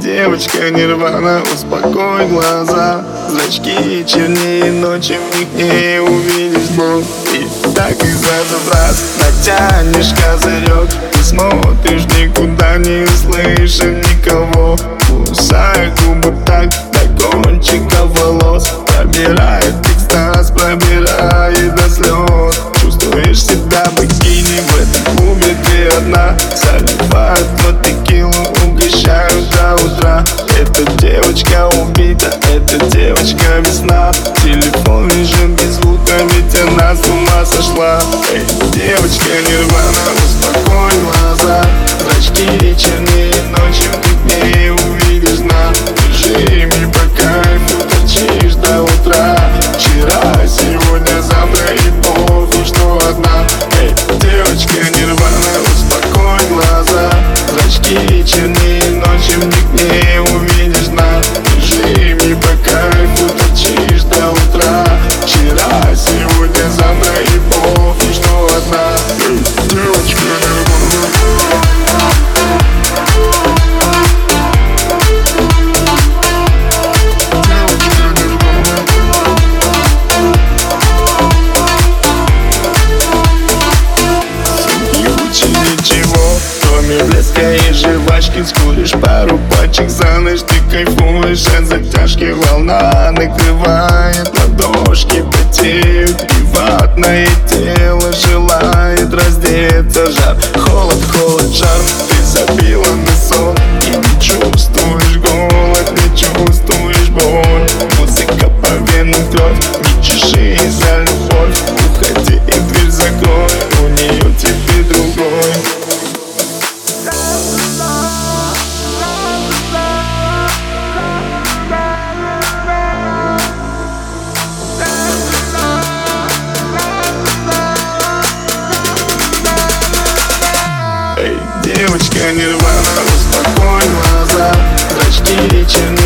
девочка нирвана, успокой глаза. Зрачки чернее ночи, в них не увидишь боль. И так изо раз натянешь козырек. Ты смотришь никуда, не слышишь никого. Кусай сошла. Эй, девочка нирвана, успокой кроме блеска и жвачки Скуришь пару пачек за ночь Ты кайфуешь от затяжки Волна накрывает ладошки Потеют ватное тело Желает раздеться Жар, холод, холод, жар девочка нирвана, успокой глаза. Зрачки ночью